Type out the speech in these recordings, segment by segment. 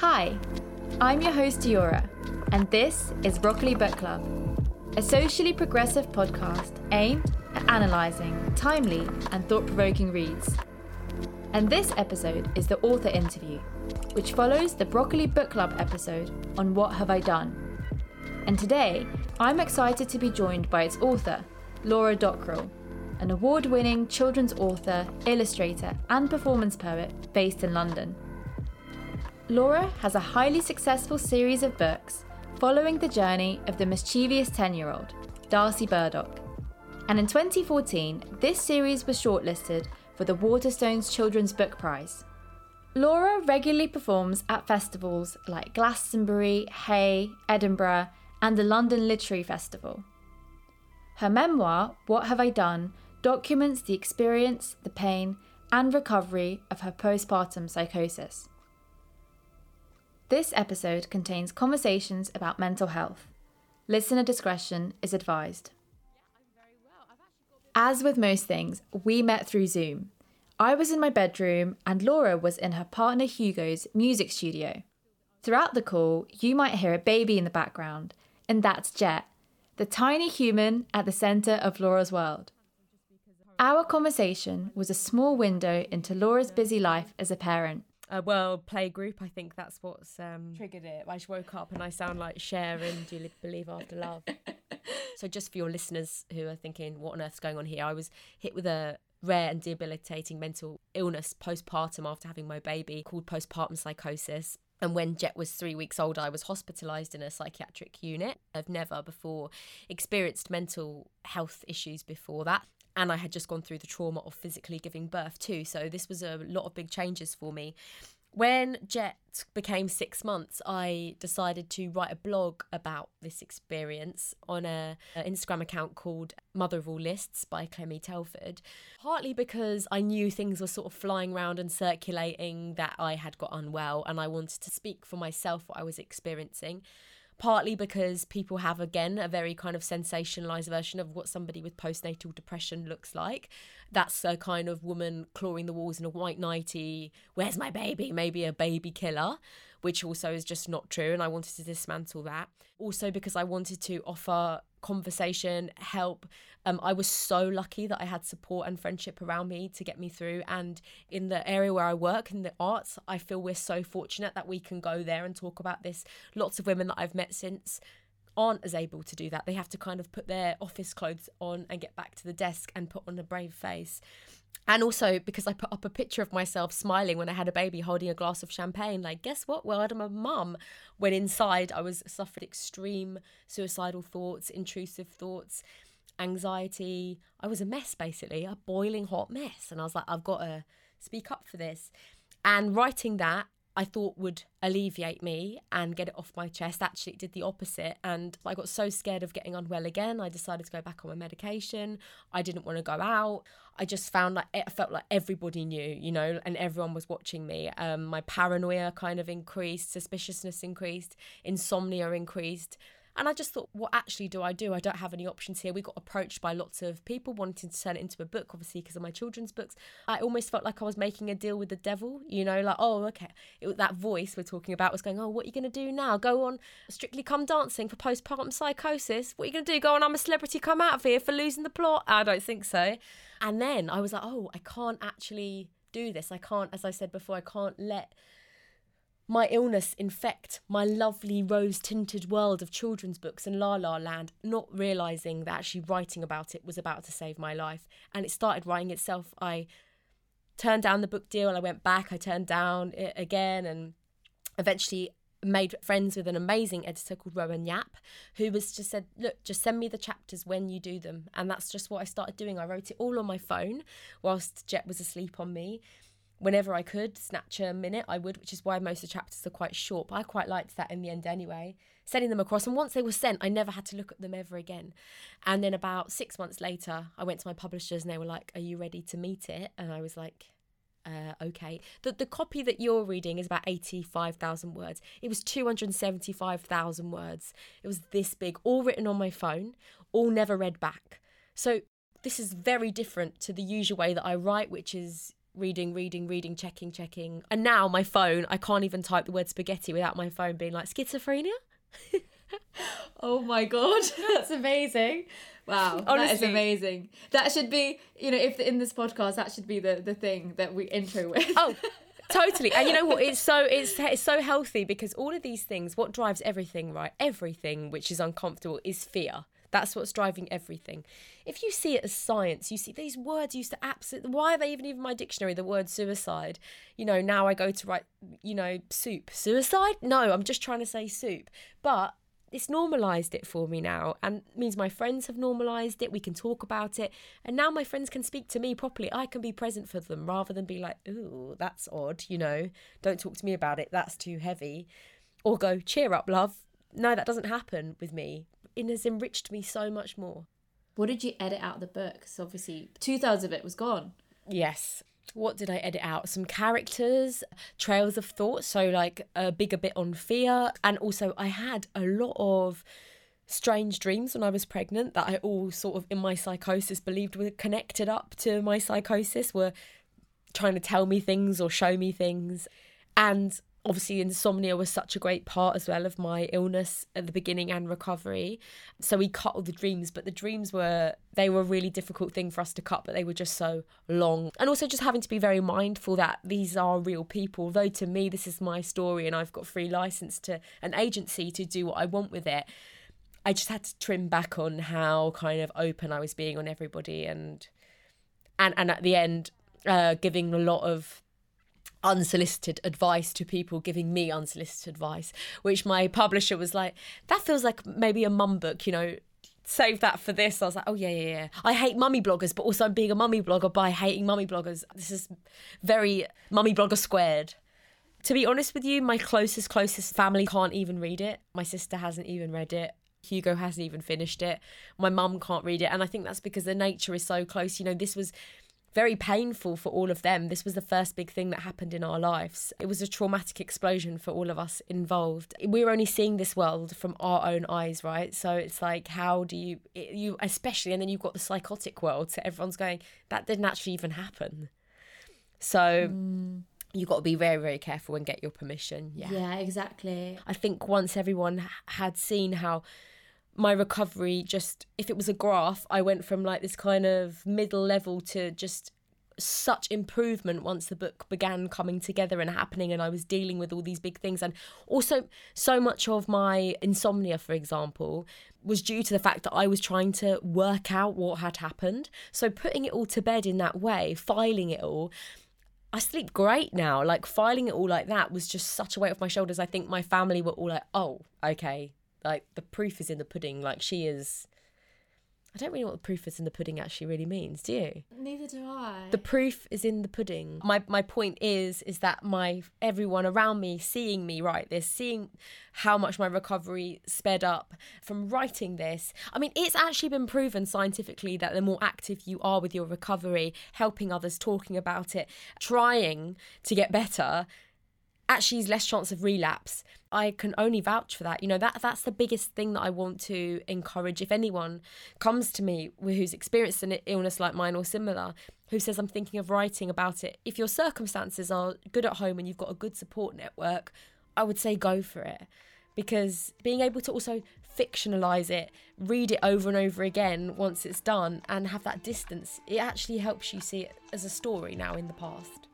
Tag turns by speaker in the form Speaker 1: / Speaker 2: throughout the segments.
Speaker 1: Hi, I'm your host, Yura, and this is Broccoli Book Club, a socially progressive podcast aimed at analysing timely and thought provoking reads. And this episode is the author interview, which follows the Broccoli Book Club episode on What Have I Done? And today, I'm excited to be joined by its author, Laura Dockrill, an award winning children's author, illustrator, and performance poet based in London. Laura has a highly successful series of books following the journey of the mischievous 10 year old, Darcy Burdock. And in 2014, this series was shortlisted for the Waterstones Children's Book Prize. Laura regularly performs at festivals like Glastonbury, Hay, Edinburgh, and the London Literary Festival. Her memoir, What Have I Done, documents the experience, the pain, and recovery of her postpartum psychosis. This episode contains conversations about mental health. Listener discretion is advised. As with most things, we met through Zoom. I was in my bedroom and Laura was in her partner Hugo's music studio. Throughout the call, you might hear a baby in the background, and that's Jet, the tiny human at the centre of Laura's world. Our conversation was a small window into Laura's busy life as a parent
Speaker 2: a world play group. I think that's what's um, triggered it. I just woke up and I sound like Cher in Do You Believe After Love? so, just for your listeners who are thinking, what on earth's going on here? I was hit with a rare and debilitating mental illness postpartum after having my baby called postpartum psychosis. And when Jet was three weeks old, I was hospitalised in a psychiatric unit. I've never before experienced mental health issues before that and I had just gone through the trauma of physically giving birth too. So this was a lot of big changes for me. When Jet became six months, I decided to write a blog about this experience on a, Instagram account called Mother of All Lists by Clemmie Telford. Partly because I knew things were sort of flying around and circulating that I had got unwell, and I wanted to speak for myself what I was experiencing partly because people have again a very kind of sensationalized version of what somebody with postnatal depression looks like. That's a kind of woman clawing the walls in a white nightie where's my baby? Maybe a baby killer which also is just not true and i wanted to dismantle that. Also because i wanted to offer conversation help um, I was so lucky that I had support and friendship around me to get me through. And in the area where I work, in the arts, I feel we're so fortunate that we can go there and talk about this. Lots of women that I've met since aren't as able to do that. They have to kind of put their office clothes on and get back to the desk and put on a brave face. And also because I put up a picture of myself smiling when I had a baby holding a glass of champagne, like, guess what? Well, I'm a mum. When inside, I was suffered extreme suicidal thoughts, intrusive thoughts anxiety. I was a mess, basically, a boiling hot mess. And I was like, I've got to speak up for this. And writing that, I thought would alleviate me and get it off my chest. Actually, it did the opposite. And I got so scared of getting unwell again. I decided to go back on my medication. I didn't want to go out. I just found like it felt like everybody knew, you know, and everyone was watching me. Um, my paranoia kind of increased, suspiciousness increased, insomnia increased. And I just thought, what actually do I do? I don't have any options here. We got approached by lots of people wanting to turn it into a book, obviously, because of my children's books. I almost felt like I was making a deal with the devil, you know, like, oh, okay. It, that voice we're talking about was going, oh, what are you going to do now? Go on Strictly Come Dancing for postpartum psychosis? What are you going to do? Go on I'm a Celebrity Come Out of Here for losing the plot? I don't think so. And then I was like, oh, I can't actually do this. I can't, as I said before, I can't let my illness infect my lovely rose tinted world of children's books and La La Land, not realizing that actually writing about it was about to save my life. And it started writing itself. I turned down the book deal, I went back, I turned down it again, and eventually made friends with an amazing editor called Rowan Yapp, who was just said, Look, just send me the chapters when you do them. And that's just what I started doing. I wrote it all on my phone whilst Jet was asleep on me whenever I could snatch a minute, I would, which is why most of the chapters are quite short. But I quite liked that in the end anyway. Sending them across, and once they were sent, I never had to look at them ever again. And then about six months later, I went to my publishers, and they were like, "Are you ready to meet it?" And I was like. Uh, okay. The the copy that you're reading is about eighty five thousand words. It was two hundred seventy five thousand words. It was this big, all written on my phone, all never read back. So this is very different to the usual way that I write, which is reading, reading, reading, checking, checking. And now my phone, I can't even type the word spaghetti without my phone being like schizophrenia.
Speaker 1: oh my god, that's amazing. Wow, Honestly, that is amazing. That should be, you know, if in this podcast, that should be the the thing that we intro with.
Speaker 2: Oh, totally. And you know what? It's so it's it's so healthy because all of these things, what drives everything, right? Everything which is uncomfortable is fear. That's what's driving everything. If you see it as science, you see these words used to absolutely. Why are they even in my dictionary? The word suicide. You know, now I go to write, you know, soup. Suicide? No, I'm just trying to say soup. But it's normalized it for me now and means my friends have normalized it we can talk about it and now my friends can speak to me properly i can be present for them rather than be like ooh that's odd you know don't talk to me about it that's too heavy or go cheer up love no that doesn't happen with me it has enriched me so much more
Speaker 1: what did you edit out of the book because obviously two-thirds of it was gone
Speaker 2: yes what did I edit out? Some characters, trails of thought, so like a bigger bit on fear. And also, I had a lot of strange dreams when I was pregnant that I all sort of in my psychosis believed were connected up to my psychosis, were trying to tell me things or show me things. And obviously insomnia was such a great part as well of my illness at the beginning and recovery. So we cut all the dreams but the dreams were they were a really difficult thing for us to cut but they were just so long. And also just having to be very mindful that these are real people. Though to me this is my story and i've got free license to an agency to do what i want with it i just had to trim back on how kind of open i was being on everybody and and and at the end uh, giving a lot of unsolicited advice to people giving me unsolicited advice, which my publisher was like, that feels like maybe a mum book, you know. Save that for this. I was like, oh yeah, yeah, yeah. I hate mummy bloggers, but also I'm being a mummy blogger by hating mummy bloggers. This is very mummy blogger squared. To be honest with you, my closest, closest family can't even read it. My sister hasn't even read it. Hugo hasn't even finished it. My mum can't read it. And I think that's because the nature is so close. You know, this was very painful for all of them. This was the first big thing that happened in our lives. It was a traumatic explosion for all of us involved. We're only seeing this world from our own eyes, right? So it's like, how do you, you especially, and then you've got the psychotic world. So everyone's going, that didn't actually even happen. So. Mm you've got to be very very careful and get your permission yeah
Speaker 1: yeah exactly
Speaker 2: i think once everyone had seen how my recovery just if it was a graph i went from like this kind of middle level to just such improvement once the book began coming together and happening and I was dealing with all these big things. And also so much of my insomnia for example was due to the fact that I was trying to work out what had happened. So putting it all to bed in that way filing it all I sleep great now. Like filing it all like that was just such a weight off my shoulders. I think my family were all like oh okay like the proof is in the pudding. Like she is. I don't really know what the proof is in the pudding actually really means. Do you?
Speaker 1: Neither do I.
Speaker 2: The proof is in the pudding. My my point is is that my everyone around me seeing me write this, seeing how much my recovery sped up from writing this. I mean, it's actually been proven scientifically that the more active you are with your recovery, helping others, talking about it, trying to get better, actually is less chance of relapse. I can only vouch for that. You know, that that's the biggest thing that I want to encourage. If anyone comes to me who's experienced an illness like mine or similar, who says I'm thinking of writing about it, if your circumstances are good at home and you've got a good support network, I would say go for it. Because being able to also fictionalize it, read it over and over again once it's done, and have that distance, it actually helps you see it as a story now in the past.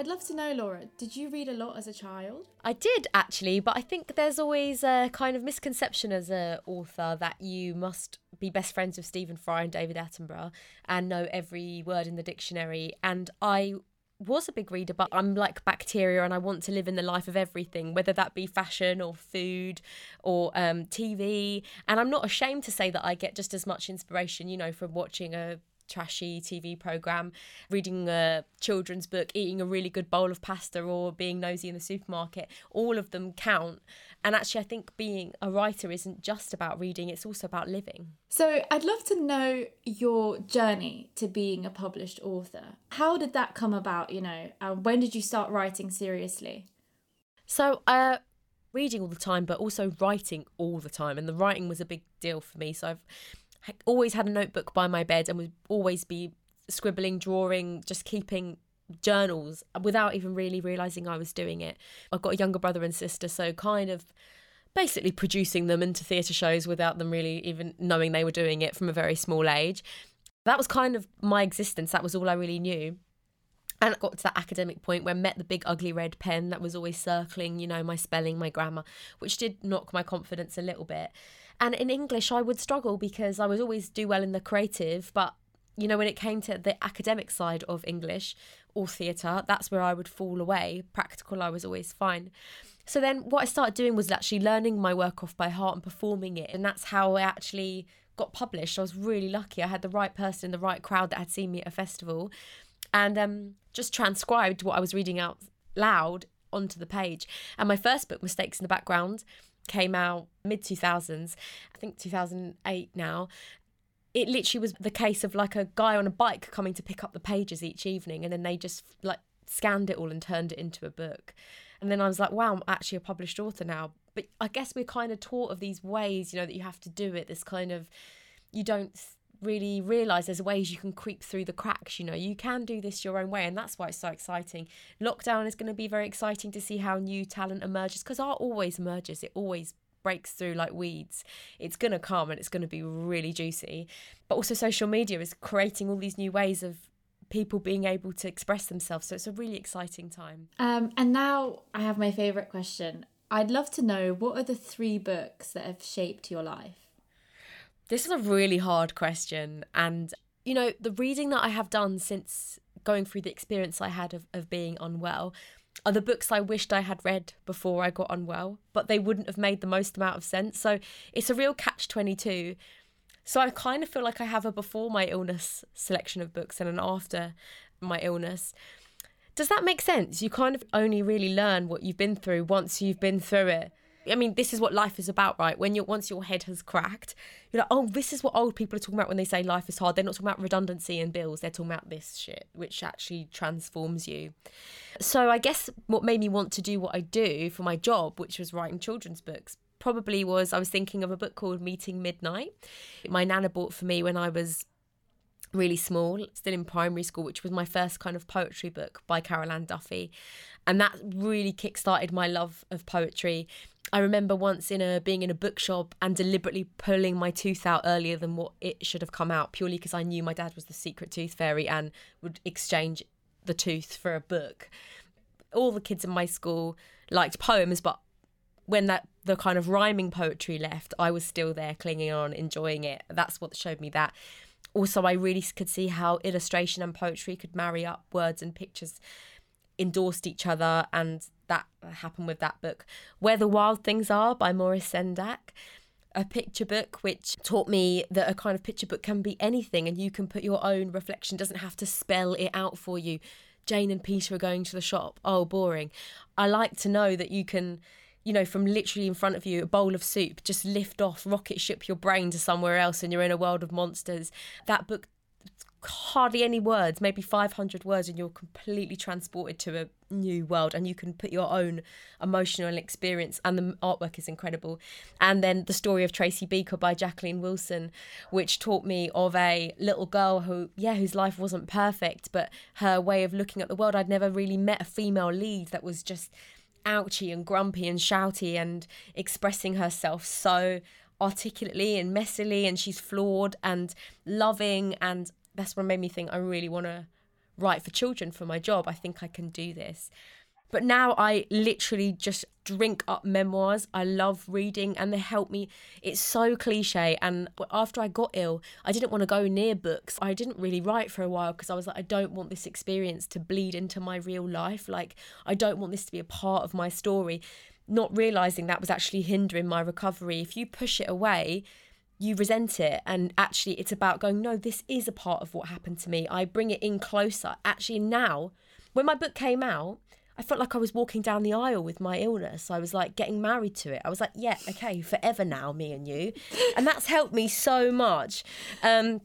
Speaker 1: I'd love to know, Laura, did you read a lot as a child?
Speaker 2: I did actually, but I think there's always a kind of misconception as an author that you must be best friends with Stephen Fry and David Attenborough and know every word in the dictionary. And I was a big reader, but I'm like bacteria and I want to live in the life of everything, whether that be fashion or food or um, TV. And I'm not ashamed to say that I get just as much inspiration, you know, from watching a trashy TV program, reading a children's book, eating a really good bowl of pasta, or being nosy in the supermarket, all of them count. And actually, I think being a writer isn't just about reading, it's also about living.
Speaker 1: So, I'd love to know your journey to being a published author. How did that come about? You know, when did you start writing seriously?
Speaker 2: So, uh, reading all the time, but also writing all the time. And the writing was a big deal for me. So, I've always had a notebook by my bed and would always be scribbling, drawing, just keeping journals without even really realizing I was doing it. I've got a younger brother and sister, so kind of basically producing them into theatre shows without them really even knowing they were doing it from a very small age. That was kind of my existence. That was all I really knew. And I got to that academic point where I met the big ugly red pen that was always circling, you know, my spelling, my grammar, which did knock my confidence a little bit. And in English, I would struggle because I would always do well in the creative, but you know, when it came to the academic side of English or theatre, that's where I would fall away. Practical, I was always fine. So then what I started doing was actually learning my work off by heart and performing it. And that's how I actually got published. I was really lucky. I had the right person in the right crowd that had seen me at a festival and um, just transcribed what I was reading out loud onto the page. And my first book, Mistakes in the Background, came out mid 2000s, I think 2008 now. It literally was the case of like a guy on a bike coming to pick up the pages each evening, and then they just like scanned it all and turned it into a book. And then I was like, wow, I'm actually a published author now. But I guess we're kind of taught of these ways, you know, that you have to do it, this kind of, you don't really realize there's ways you can creep through the cracks you know? You can do this your own way and that's why it's so exciting. Lockdown is going to be very exciting to see how new talent emerges because art always emerges. It always breaks through like weeds. It's going to come and it's going to be really juicy. But also social media is creating all these new ways of people being able to express themselves so it's a really exciting time.
Speaker 1: Um, and now i have my favorite question. I'd love to know what are the three books that have shaped your life
Speaker 2: this is a really hard question. And, you know, the reading that I have done since going through the experience I had of, of being unwell are the books I wished I had read before I got unwell, but they wouldn't have made the most amount of sense. So it's a real catch 22. So I kind of feel like I have a before my illness selection of books and an after my illness. Does that make sense? You kind of only really learn what you've been through once you've been through it. I mean, this is what life is about, right? When you once your head has cracked, you're like, oh, this is what old people are talking about when they say life is hard. They're not talking about redundancy and bills. They're talking about this shit, which actually transforms you. So I guess what made me want to do what I do for my job, which was writing children's books, probably was I was thinking of a book called Meeting Midnight. My nana bought for me when I was really small, still in primary school, which was my first kind of poetry book by Carol Ann Duffy. And that really kick-started my love of poetry. I remember once in a being in a bookshop and deliberately pulling my tooth out earlier than what it should have come out, purely because I knew my dad was the secret tooth fairy and would exchange the tooth for a book. All the kids in my school liked poems, but when that the kind of rhyming poetry left, I was still there clinging on, enjoying it. That's what showed me that also I really could see how illustration and poetry could marry up words and pictures endorsed each other and that happened with that book. Where the wild things are by maurice sendak a picture book which taught me that a kind of picture book can be anything and you can put your own reflection doesn't have to spell it out for you. Jane and peter are going to the shop. Oh boring. I like to know that you can you know, from literally in front of you, a bowl of soup, just lift off, rocket ship your brain to somewhere else, and you're in a world of monsters. That book, hardly any words, maybe 500 words, and you're completely transported to a new world, and you can put your own emotional experience, and the artwork is incredible. And then the story of Tracy Beaker by Jacqueline Wilson, which taught me of a little girl who, yeah, whose life wasn't perfect, but her way of looking at the world. I'd never really met a female lead that was just ouchy and grumpy and shouty and expressing herself so articulately and messily and she's flawed and loving and that's what made me think I really want to write for children for my job. I think I can do this. But now I literally just drink up memoirs. I love reading and they help me. It's so cliche. And after I got ill, I didn't want to go near books. I didn't really write for a while because I was like, I don't want this experience to bleed into my real life. Like, I don't want this to be a part of my story. Not realizing that was actually hindering my recovery. If you push it away, you resent it and actually it's about going no this is a part of what happened to me i bring it in closer actually now when my book came out I felt like I was walking down the aisle with my illness. I was like getting married to it. I was like, yeah, okay, forever now, me and you, and that's helped me so much. Um,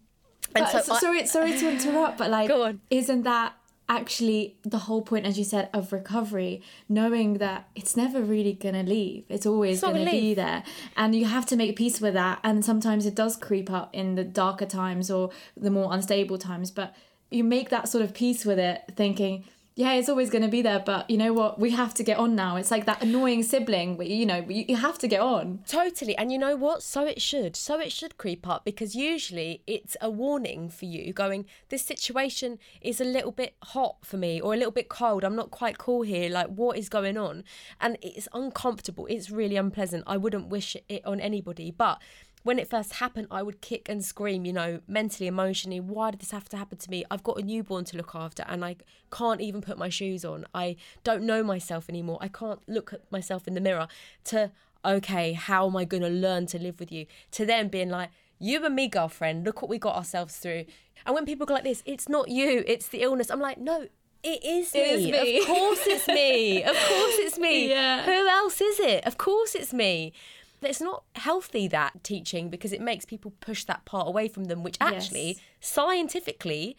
Speaker 1: and so, sorry, I, sorry to interrupt, but like, isn't that actually the whole point as you said of recovery knowing that it's never really gonna leave. It's always it's gonna be there. And you have to make peace with that. And sometimes it does creep up in the darker times or the more unstable times. But you make that sort of peace with it thinking yeah, it's always going to be there, but you know what? We have to get on now. It's like that annoying sibling, you know, you have to get on.
Speaker 2: Totally. And you know what? So it should. So it should creep up because usually it's a warning for you going, this situation is a little bit hot for me or a little bit cold. I'm not quite cool here. Like, what is going on? And it's uncomfortable. It's really unpleasant. I wouldn't wish it on anybody. But when it first happened, I would kick and scream, you know, mentally, emotionally. Why did this have to happen to me? I've got a newborn to look after and I can't even put my shoes on. I don't know myself anymore. I can't look at myself in the mirror to, okay, how am I going to learn to live with you? To then being like, you and me, girlfriend, look what we got ourselves through. And when people go like this, it's not you, it's the illness. I'm like, no, it is me. It is me. Of course it's me. of course it's me. Yeah. Who else is it? Of course it's me it's not healthy that teaching because it makes people push that part away from them, which actually yes. scientifically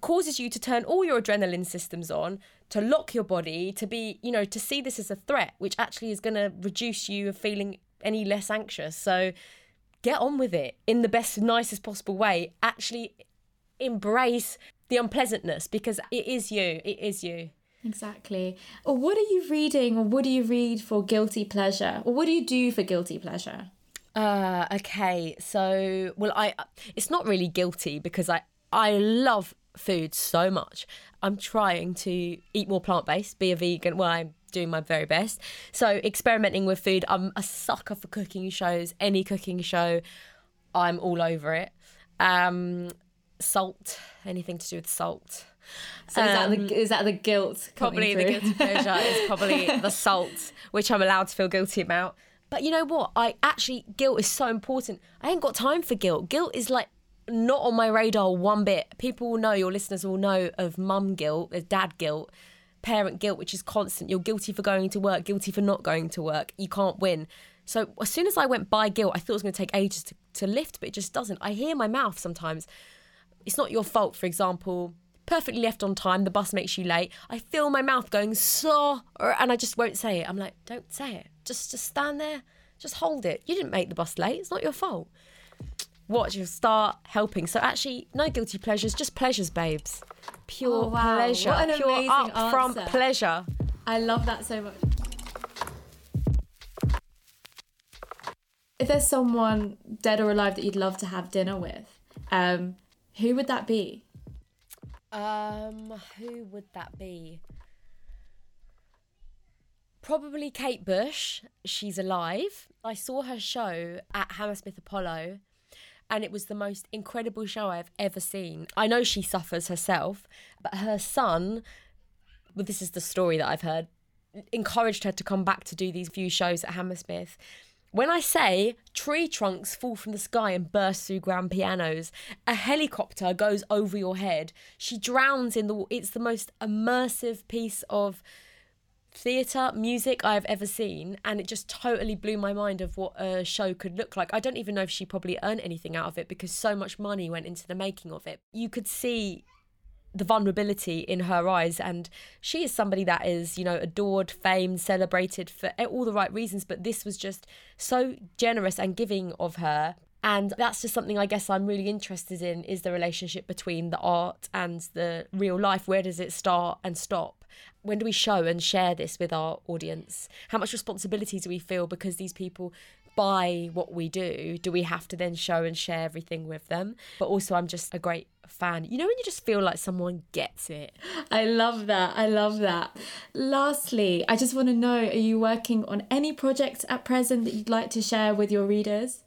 Speaker 2: causes you to turn all your adrenaline systems on, to lock your body, to be, you know, to see this as a threat, which actually is going to reduce you of feeling any less anxious. So get on with it in the best, nicest possible way. Actually embrace the unpleasantness because it is you. It is you.
Speaker 1: Exactly. Or what are you reading or what do you read for guilty pleasure? Or what do you do for guilty pleasure?
Speaker 2: Uh okay. So, well I it's not really guilty because I I love food so much. I'm trying to eat more plant-based, be a vegan. Well, I'm doing my very best. So, experimenting with food. I'm a sucker for cooking shows. Any cooking show, I'm all over it. Um salt, anything to do with salt.
Speaker 1: So um, is, that the, is that the guilt?
Speaker 2: Probably the guilty pleasure is probably the salt, which I'm allowed to feel guilty about. But you know what? I actually guilt is so important. I ain't got time for guilt. Guilt is like not on my radar one bit. People will know, your listeners will know of mum guilt, of dad guilt, parent guilt, which is constant. You're guilty for going to work, guilty for not going to work. You can't win. So as soon as I went by guilt, I thought it was going to take ages to, to lift, but it just doesn't. I hear my mouth sometimes. It's not your fault, for example perfectly left on time. The bus makes you late. I feel my mouth going so, and I just won't say it. I'm like, don't say it. Just, just stand there. Just hold it. You didn't make the bus late. It's not your fault. Watch you'll start helping. So actually, no guilty pleasures, just pleasures, babes. Pure oh, wow. pleasure. What an Pure amazing upfront answer. pleasure.
Speaker 1: I love that so much. If there's someone dead or alive that you'd love to have dinner with, um, who would that be?
Speaker 2: Um, who would that be? Probably Kate Bush. She's alive. I saw her show at Hammersmith Apollo and it was the most incredible show I've ever seen. I know she suffers herself, but her son, well, this is the story that I've heard, encouraged her to come back to do these few shows at Hammersmith. When I say tree trunks fall from the sky and burst through grand pianos, a helicopter goes over your head, she drowns in the. It's the most immersive piece of theatre music I've ever seen, and it just totally blew my mind of what a show could look like. I don't even know if she probably earned anything out of it because so much money went into the making of it. You could see the vulnerability in her eyes. And she is somebody that is you know adored famed celebrated for all the right reasons. But this was just so generous and giving of her. And that's just something i guess i'm really interested in is the relationship between the art and the real life. Where does it start and stop? When do we show and share this with our audience? How much responsibility do we feel because these people buy what we do, do we have to then show and share everything with them? But also, I'm just a great fan. You know, when you just feel like someone gets it.
Speaker 1: I love that. I love that. Lastly, I just want to know are you working on any projects at present that you'd like to share with your readers?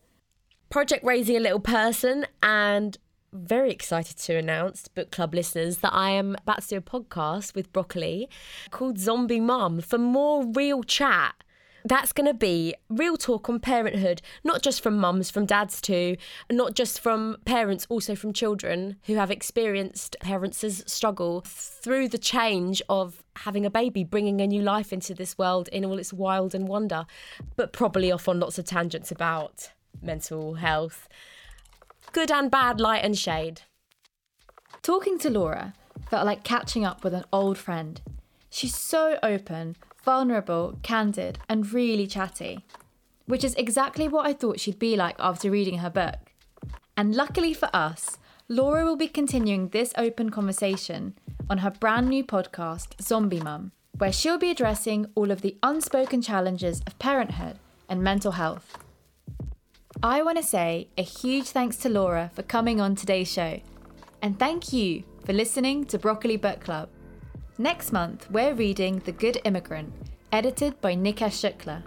Speaker 2: Project Raising a Little Person and very excited to announce book club listeners that I am about to do a podcast with Broccoli called Zombie Mum for more real chat that's going to be real talk on parenthood, not just from mums, from dads too, not just from parents, also from children who have experienced parents' struggle through the change of having a baby, bringing a new life into this world in all its wild and wonder, but probably off on lots of tangents about mental health, good and bad, light and shade.
Speaker 1: Talking to Laura, felt like catching up with an old friend. She's so open, vulnerable, candid, and really chatty, which is exactly what I thought she'd be like after reading her book. And luckily for us, Laura will be continuing this open conversation on her brand new podcast, Zombie Mum, where she'll be addressing all of the unspoken challenges of parenthood and mental health. I want to say a huge thanks to Laura for coming on today's show, and thank you for listening to Broccoli Book Club. Next month, we're reading The Good Immigrant, edited by Nikesh Shukla.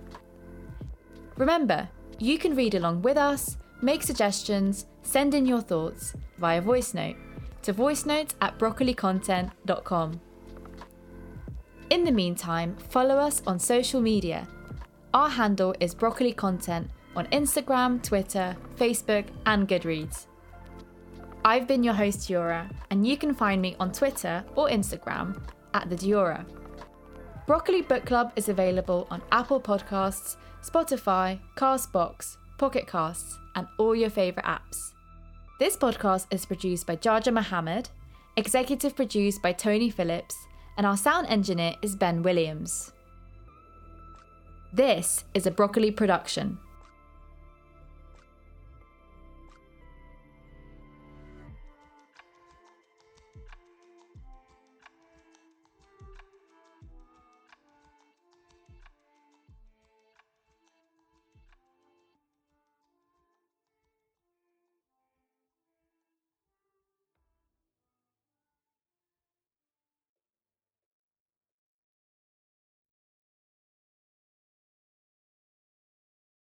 Speaker 1: Remember, you can read along with us, make suggestions, send in your thoughts via voice note to voicenotes at broccolicontent.com. In the meantime, follow us on social media. Our handle is Broccoli Content on Instagram, Twitter, Facebook, and Goodreads. I've been your host, Yura, and you can find me on Twitter or Instagram at the Diora. Broccoli Book Club is available on Apple Podcasts, Spotify, Castbox, Pocket Casts, and all your favourite apps. This podcast is produced by Jaja Mohammed, executive produced by Tony Phillips, and our sound engineer is Ben Williams. This is a Broccoli production.